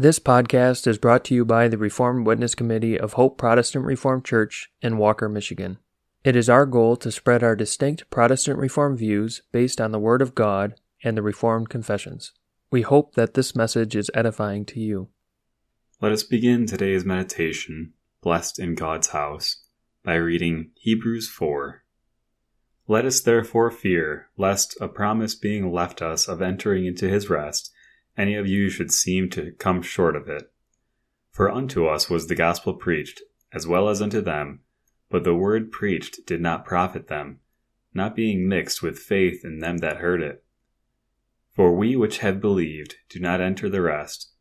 This podcast is brought to you by the Reformed Witness Committee of Hope Protestant Reformed Church in Walker, Michigan. It is our goal to spread our distinct Protestant Reformed views based on the Word of God and the Reformed confessions. We hope that this message is edifying to you. Let us begin today's meditation, Blessed in God's House, by reading Hebrews 4. Let us therefore fear, lest, a promise being left us of entering into his rest, any of you should seem to come short of it. For unto us was the gospel preached, as well as unto them, but the word preached did not profit them, not being mixed with faith in them that heard it. For we which have believed do not enter the rest,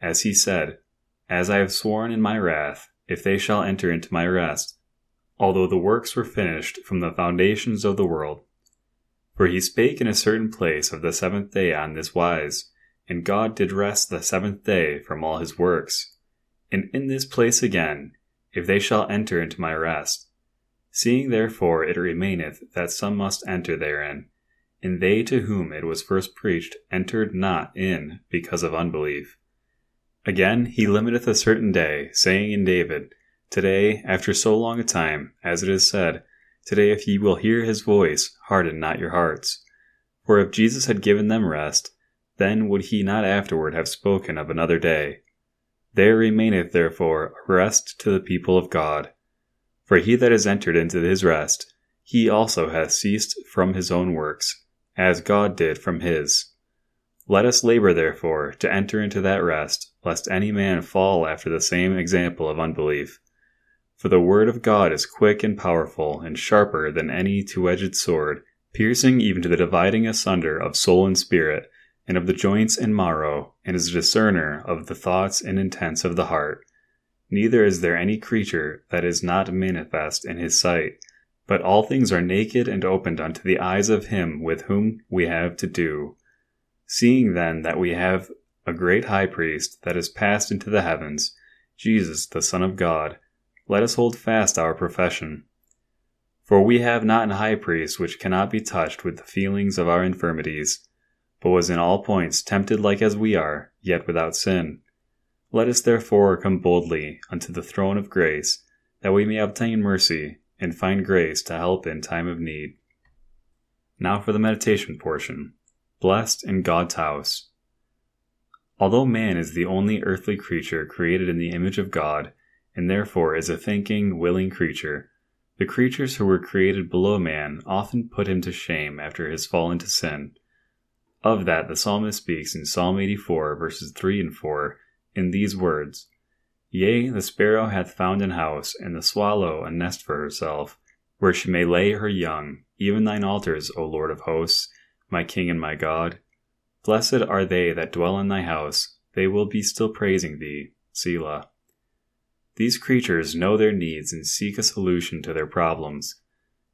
as he said, As I have sworn in my wrath, if they shall enter into my rest, although the works were finished from the foundations of the world. For he spake in a certain place of the seventh day on this wise, and God did rest the seventh day from all his works. And in this place again, if they shall enter into my rest. Seeing therefore it remaineth that some must enter therein, and they to whom it was first preached entered not in because of unbelief. Again, he limiteth a certain day, saying in David, Today, after so long a time, as it is said, Today, if ye will hear his voice, harden not your hearts. For if Jesus had given them rest, then would he not afterward have spoken of another day. There remaineth therefore rest to the people of God. For he that is entered into his rest, he also hath ceased from his own works, as God did from his. Let us labor therefore to enter into that rest, lest any man fall after the same example of unbelief. For the word of God is quick and powerful, and sharper than any two edged sword, piercing even to the dividing asunder of soul and spirit and of the joints and marrow, and is a discerner of the thoughts and intents of the heart. Neither is there any creature that is not manifest in his sight, but all things are naked and opened unto the eyes of him with whom we have to do. Seeing then that we have a great high priest that is passed into the heavens, Jesus the Son of God, let us hold fast our profession. For we have not an high priest which cannot be touched with the feelings of our infirmities but was in all points tempted like as we are, yet without sin. Let us therefore come boldly unto the throne of grace, that we may obtain mercy and find grace to help in time of need. Now for the meditation portion. Blessed in God's house. Although man is the only earthly creature created in the image of God, and therefore is a thinking, willing creature, the creatures who were created below man often put him to shame after his fall into sin of that, the psalmist speaks in Psalm 84, verses 3 and 4, in these words Yea, the sparrow hath found an house, and the swallow a nest for herself, where she may lay her young, even thine altars, O Lord of hosts, my King and my God. Blessed are they that dwell in thy house, they will be still praising thee. Selah. These creatures know their needs and seek a solution to their problems.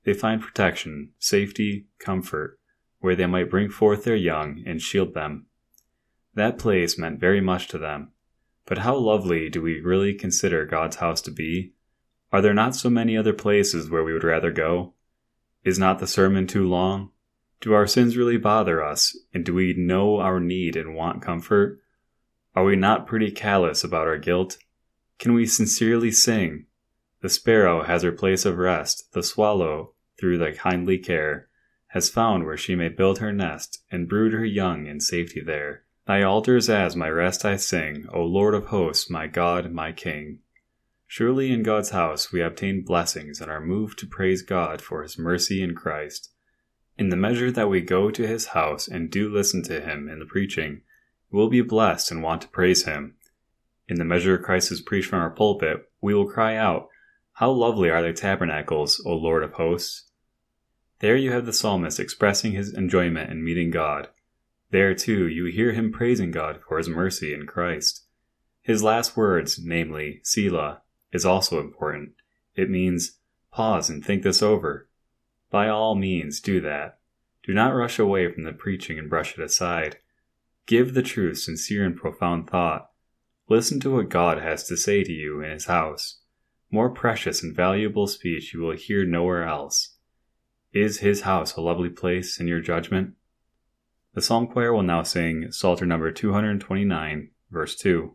They find protection, safety, comfort, where they might bring forth their young and shield them. That place meant very much to them. But how lovely do we really consider God's house to be? Are there not so many other places where we would rather go? Is not the sermon too long? Do our sins really bother us, and do we know our need and want comfort? Are we not pretty callous about our guilt? Can we sincerely sing? The sparrow has her place of rest, the swallow, through thy kindly care, has found where she may build her nest, and brood her young in safety there. Thy altars as my rest I sing, O Lord of hosts, my God, my King. Surely in God's house we obtain blessings and are moved to praise God for his mercy in Christ. In the measure that we go to his house and do listen to him in the preaching, we will be blessed and want to praise him. In the measure Christ is preached from our pulpit, we will cry out, How lovely are thy tabernacles, O Lord of hosts! There you have the psalmist expressing his enjoyment in meeting God. There, too, you hear him praising God for his mercy in Christ. His last words, namely, Selah, is also important. It means, pause and think this over. By all means, do that. Do not rush away from the preaching and brush it aside. Give the truth sincere and profound thought. Listen to what God has to say to you in His house. More precious and valuable speech you will hear nowhere else. Is his house a lovely place in your judgment? The psalm choir will now sing Psalter number 229, verse 2.